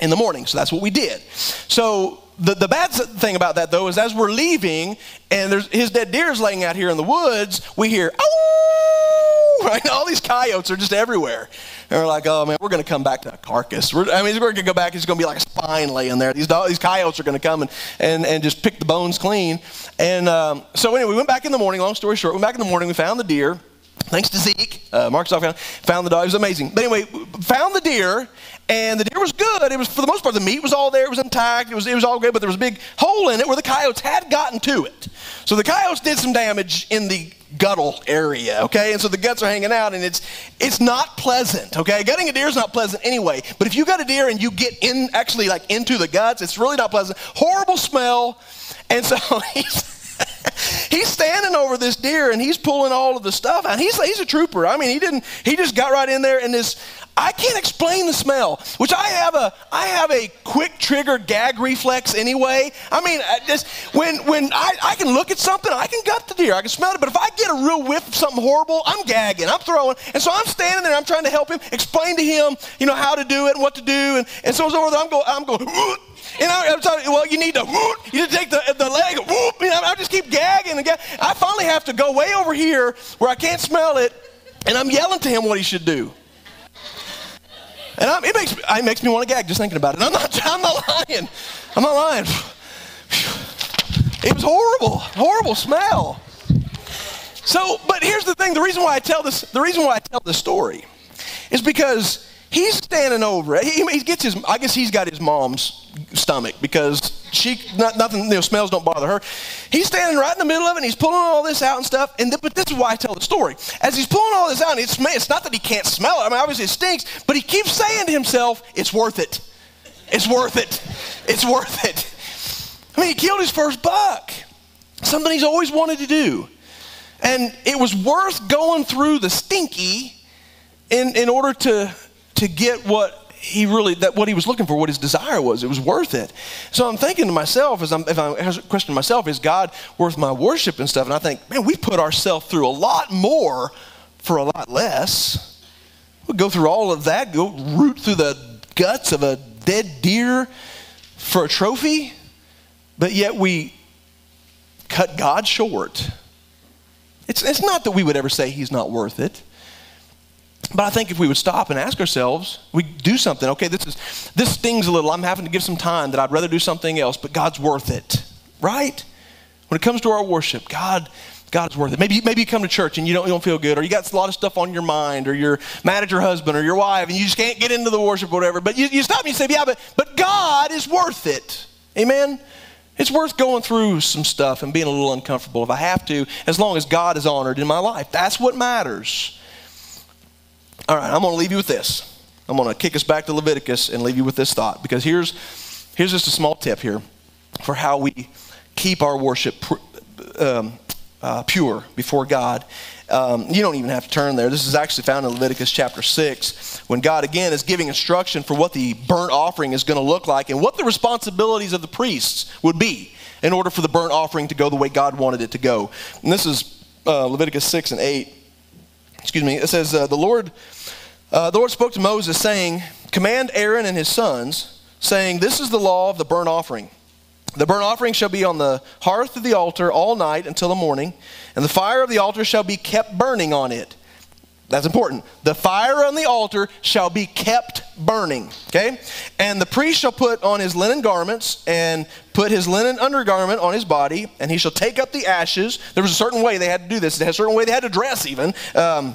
in the morning. So that's what we did. So the, the bad thing about that though is as we're leaving and there's his dead deer is laying out here in the woods, we hear, oh, right? All these coyotes are just everywhere. And we're like, oh man, we're going to come back to a carcass. We're, I mean, we're going to go back. It's going to be like a spine laying there. These, these coyotes are going to come and, and, and just pick the bones clean. And um, so anyway, we went back in the morning. Long story short, we went back in the morning. We found the deer. Thanks to Zeke, uh, Mark's found, found the dog. It was amazing. But anyway, found the deer, and the deer was good. It was for the most part the meat was all there. It was intact. It was it was all good, but there was a big hole in it where the coyotes had gotten to it. So the coyotes did some damage in the guttle area, okay? And so the guts are hanging out and it's it's not pleasant, okay? Gutting a deer is not pleasant anyway. But if you gut a deer and you get in actually like into the guts, it's really not pleasant. Horrible smell. And so he's he's standing over this deer and he's pulling all of the stuff out. He's, he's a trooper. I mean, he didn't, he just got right in there and this, I can't explain the smell, which I have a, I have a quick trigger gag reflex anyway. I mean, I just, when, when I, I can look at something, I can gut the deer, I can smell it, but if I get a real whiff of something horrible, I'm gagging, I'm throwing. And so I'm standing there, I'm trying to help him, explain to him, you know, how to do it and what to do. And, and so it's over there, I'm going, I'm going, and I, am telling you, well, you need to, you need to take the, the leg, whoop, you know, I just keep gagging and gagging. I finally have to go way over here where I can't smell it, and I'm yelling to him what he should do. And I'm, it, makes, it makes me want to gag just thinking about it. I'm not, I'm not lying. I'm not lying. It was horrible, horrible smell. So, but here's the thing: the reason why I tell this, the reason why I tell this story, is because He's standing over it. He, he, gets his, I guess he's got his mom's stomach because she, not, nothing, you know, smells don't bother her. He's standing right in the middle of it and he's pulling all this out and stuff. And but this is why I tell the story. As he's pulling all this out, it's, it's not that he can't smell it. I mean, obviously it stinks, but he keeps saying to himself, it's worth it. It's worth it. It's worth it. I mean, he killed his first buck. Something he's always wanted to do. And it was worth going through the stinky in, in order to to get what he really that what he was looking for what his desire was. It was worth it. So i'm thinking to myself as i'm if i'm questioning myself is god worth my worship and stuff? And i think man we put ourselves through a lot more for a lot less. We go through all of that go root through the guts of a dead deer for a trophy but yet we cut god short. It's, it's not that we would ever say he's not worth it but I think if we would stop and ask ourselves, we do something. Okay, this is this stings a little. I'm having to give some time that I'd rather do something else, but God's worth it, right? When it comes to our worship, God, God is worth it. Maybe, maybe you come to church and you don't, you don't feel good, or you got a lot of stuff on your mind, or you're mad at your husband or your wife, and you just can't get into the worship or whatever. But you, you stop and you say, yeah, but, but God is worth it. Amen? It's worth going through some stuff and being a little uncomfortable if I have to, as long as God is honored in my life. That's what matters. All right, I'm going to leave you with this. I'm going to kick us back to Leviticus and leave you with this thought because here's, here's just a small tip here for how we keep our worship um, uh, pure before God. Um, you don't even have to turn there. This is actually found in Leviticus chapter 6 when God again is giving instruction for what the burnt offering is going to look like and what the responsibilities of the priests would be in order for the burnt offering to go the way God wanted it to go. And this is uh, Leviticus 6 and 8 excuse me, it says, uh, the Lord, uh, the Lord spoke to Moses saying, command Aaron and his sons, saying, this is the law of the burnt offering. The burnt offering shall be on the hearth of the altar all night until the morning, and the fire of the altar shall be kept burning on it. That's important. The fire on the altar shall be kept burning. Okay? And the priest shall put on his linen garments and put his linen undergarment on his body, and he shall take up the ashes. There was a certain way they had to do this. They had a certain way they had to dress, even. Um,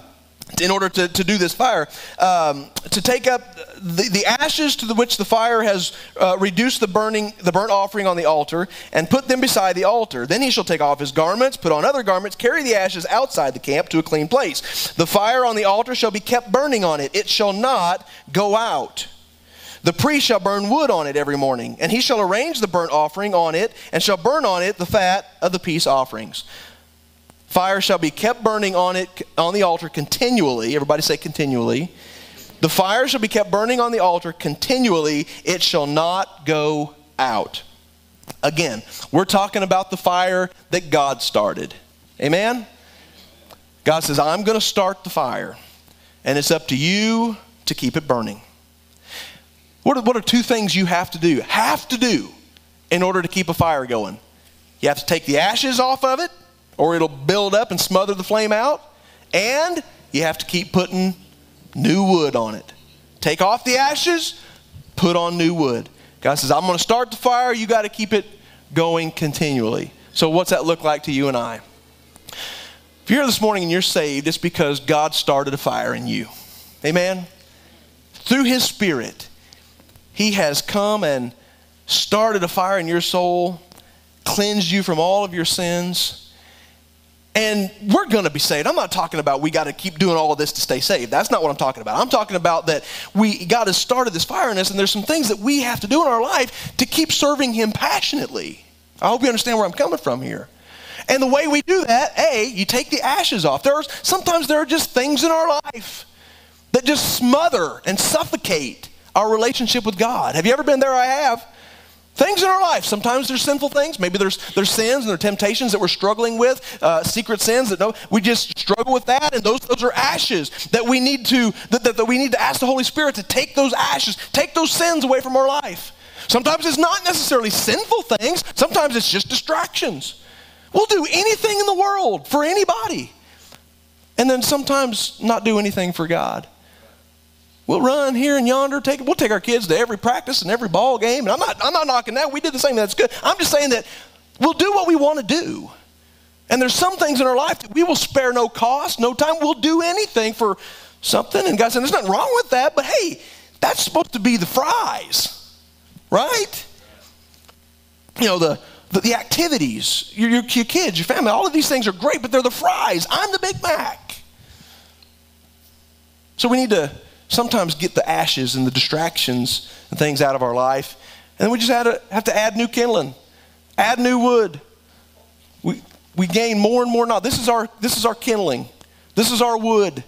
in order to, to do this fire, um, to take up the, the ashes to the which the fire has uh, reduced the burning, the burnt offering on the altar, and put them beside the altar. Then he shall take off his garments, put on other garments, carry the ashes outside the camp to a clean place. The fire on the altar shall be kept burning on it; it shall not go out. The priest shall burn wood on it every morning, and he shall arrange the burnt offering on it, and shall burn on it the fat of the peace offerings. Fire shall be kept burning on it on the altar continually. Everybody say continually. The fire shall be kept burning on the altar continually. It shall not go out. Again, we're talking about the fire that God started. Amen? God says, I'm going to start the fire, and it's up to you to keep it burning. What are, what are two things you have to do? Have to do in order to keep a fire going? You have to take the ashes off of it or it'll build up and smother the flame out. And you have to keep putting new wood on it. Take off the ashes, put on new wood. God says, I'm going to start the fire. You got to keep it going continually. So, what's that look like to you and I? If you're here this morning and you're saved, it's because God started a fire in you. Amen? Through His Spirit, He has come and started a fire in your soul, cleansed you from all of your sins and we're going to be saved. I'm not talking about we got to keep doing all of this to stay saved. That's not what I'm talking about. I'm talking about that we God has started this fire in us, and there's some things that we have to do in our life to keep serving Him passionately. I hope you understand where I'm coming from here. And the way we do that, A, you take the ashes off. There are, sometimes there are just things in our life that just smother and suffocate our relationship with God. Have you ever been there? I have. Things in our life. Sometimes there's sinful things. Maybe there's there's sins and there are temptations that we're struggling with, uh, secret sins that no, we just struggle with that, and those those are ashes that we need to that, that, that we need to ask the Holy Spirit to take those ashes, take those sins away from our life. Sometimes it's not necessarily sinful things. Sometimes it's just distractions. We'll do anything in the world for anybody, and then sometimes not do anything for God. We'll run here and yonder. Take, we'll take our kids to every practice and every ball game. And I'm not, I'm not knocking that. We did the same. That's good. I'm just saying that we'll do what we want to do. And there's some things in our life that we will spare no cost, no time. We'll do anything for something. And God said, there's nothing wrong with that. But hey, that's supposed to be the fries, right? You know, the, the, the activities, your, your, your kids, your family, all of these things are great, but they're the fries. I'm the Big Mac. So we need to sometimes get the ashes and the distractions and things out of our life. And we just have to, have to add new kindling, add new wood. We, we gain more and more knowledge. This is, our, this is our kindling, this is our wood.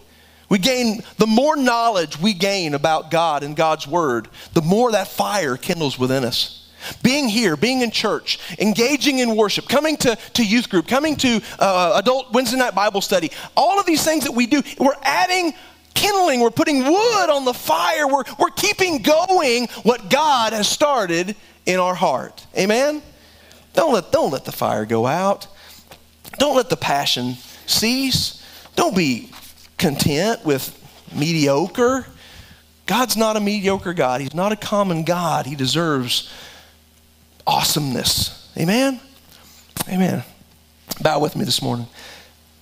We gain, the more knowledge we gain about God and God's Word, the more that fire kindles within us. Being here, being in church, engaging in worship, coming to, to youth group, coming to uh, adult Wednesday night Bible study, all of these things that we do, we're adding kindling, we're putting wood on the fire, we're, we're keeping going what God has started in our heart. Amen? Don't let, don't let the fire go out. Don't let the passion cease. Don't be content with mediocre. God's not a mediocre God. He's not a common God. He deserves awesomeness. Amen? Amen. Bow with me this morning.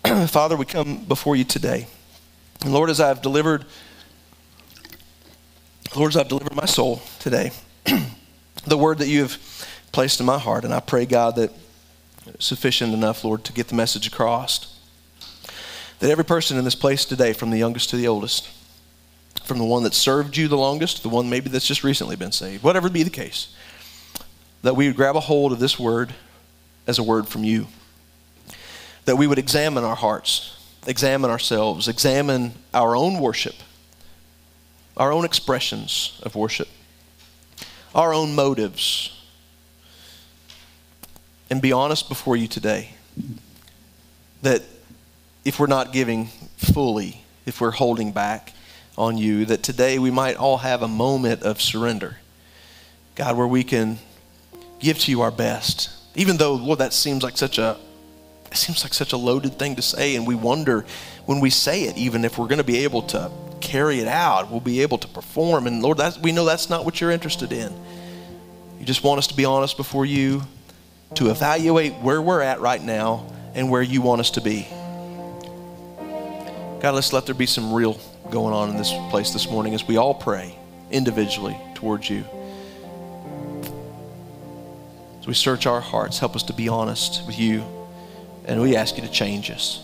Father, we come before you today. And Lord, as I've delivered, Lord, as I've delivered my soul today, the word that you have placed in my heart, and I pray, God, that sufficient enough, Lord, to get the message across. That every person in this place today, from the youngest to the oldest, from the one that served you the longest the one maybe that's just recently been saved, whatever be the case, that we would grab a hold of this word as a word from you. That we would examine our hearts examine ourselves, examine our own worship, our own expressions of worship, our own motives, and be honest before you today that if we're not giving fully, if we're holding back on you, that today we might all have a moment of surrender. God, where we can give to you our best. Even though, Lord, that seems like such a it seems like such a loaded thing to say, and we wonder when we say it, even if we're going to be able to carry it out, we'll be able to perform. And Lord, we know that's not what you're interested in. You just want us to be honest before you, to evaluate where we're at right now and where you want us to be. God, let's let there be some real going on in this place this morning as we all pray individually towards you. As we search our hearts, help us to be honest with you. And we ask you to change us.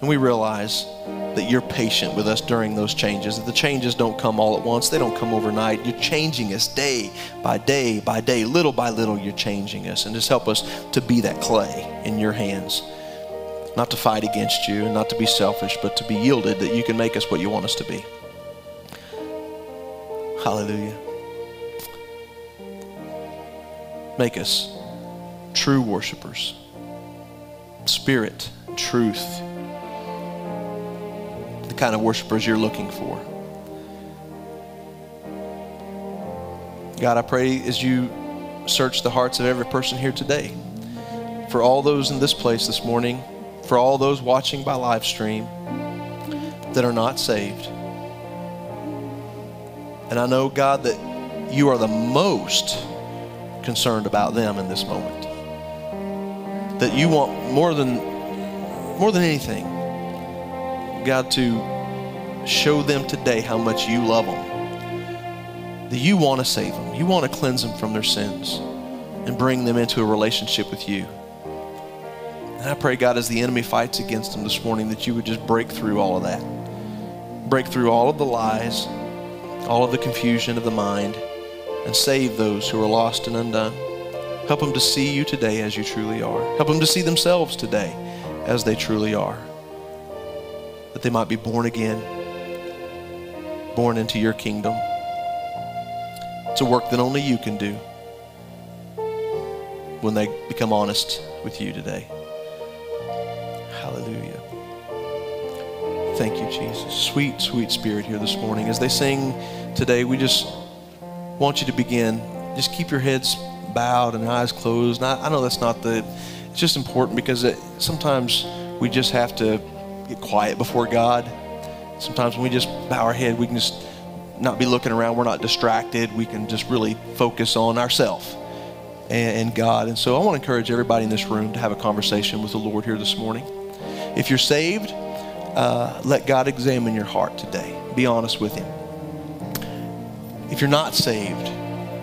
And we realize that you're patient with us during those changes, that the changes don't come all at once, they don't come overnight. You're changing us day by day by day, little by little, you're changing us. And just help us to be that clay in your hands. Not to fight against you and not to be selfish, but to be yielded that you can make us what you want us to be. Hallelujah. Make us true worshipers spirit, truth, the kind of worshipers you're looking for. God, I pray as you search the hearts of every person here today, for all those in this place this morning, for all those watching by live stream that are not saved. And I know, God, that you are the most concerned about them in this moment that you want more than more than anything, God, to show them today how much you love them. That you want to save them. You want to cleanse them from their sins and bring them into a relationship with you. And I pray, God, as the enemy fights against them this morning, that you would just break through all of that. Break through all of the lies, all of the confusion of the mind, and save those who are lost and undone. Help them to see you today as you truly are. Help them to see themselves today as they truly are. That they might be born again, born into your kingdom. It's a work that only you can do when they become honest with you today. Hallelujah. Thank you, Jesus. Sweet, sweet Spirit here this morning. As they sing today, we just want you to begin. Just keep your heads bowed and eyes closed. I, I, know that's not the, it's just important because it, sometimes we just have to get quiet before God. Sometimes when we just bow our head, we can just not be looking around. We're not distracted. We can just really focus on ourselves and, and God. And so I want to encourage everybody in this room to have a conversation with the Lord here this morning. If you're saved, uh, let God examine your heart today. Be honest with Him. If you're not saved,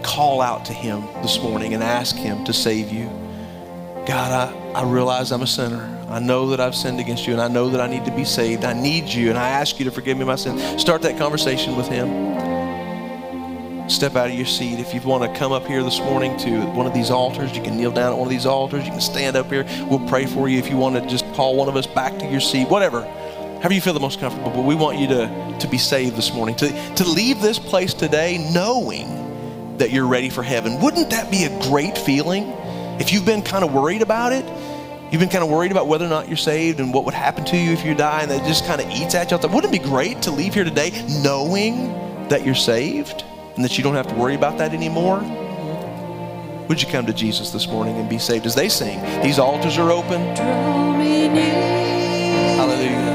call out to Him this morning and ask Him to save you. God, I, I realize I'm a sinner. I know that I've sinned against you and I know that I need to be saved. I need you and I ask you to forgive me my sin. Start that conversation with Him step out of your seat. If you want to come up here this morning to one of these altars, you can kneel down at one of these altars. You can stand up here. We'll pray for you. If you want to just call one of us back to your seat, whatever, however you feel the most comfortable. But we want you to, to be saved this morning, to, to leave this place today knowing that you're ready for heaven. Wouldn't that be a great feeling? If you've been kind of worried about it, you've been kind of worried about whether or not you're saved and what would happen to you if you die, and that just kind of eats at you. Wouldn't it be great to leave here today knowing that you're saved? and that you don't have to worry about that anymore, would you come to Jesus this morning and be saved as they sing? These altars are open. Hallelujah.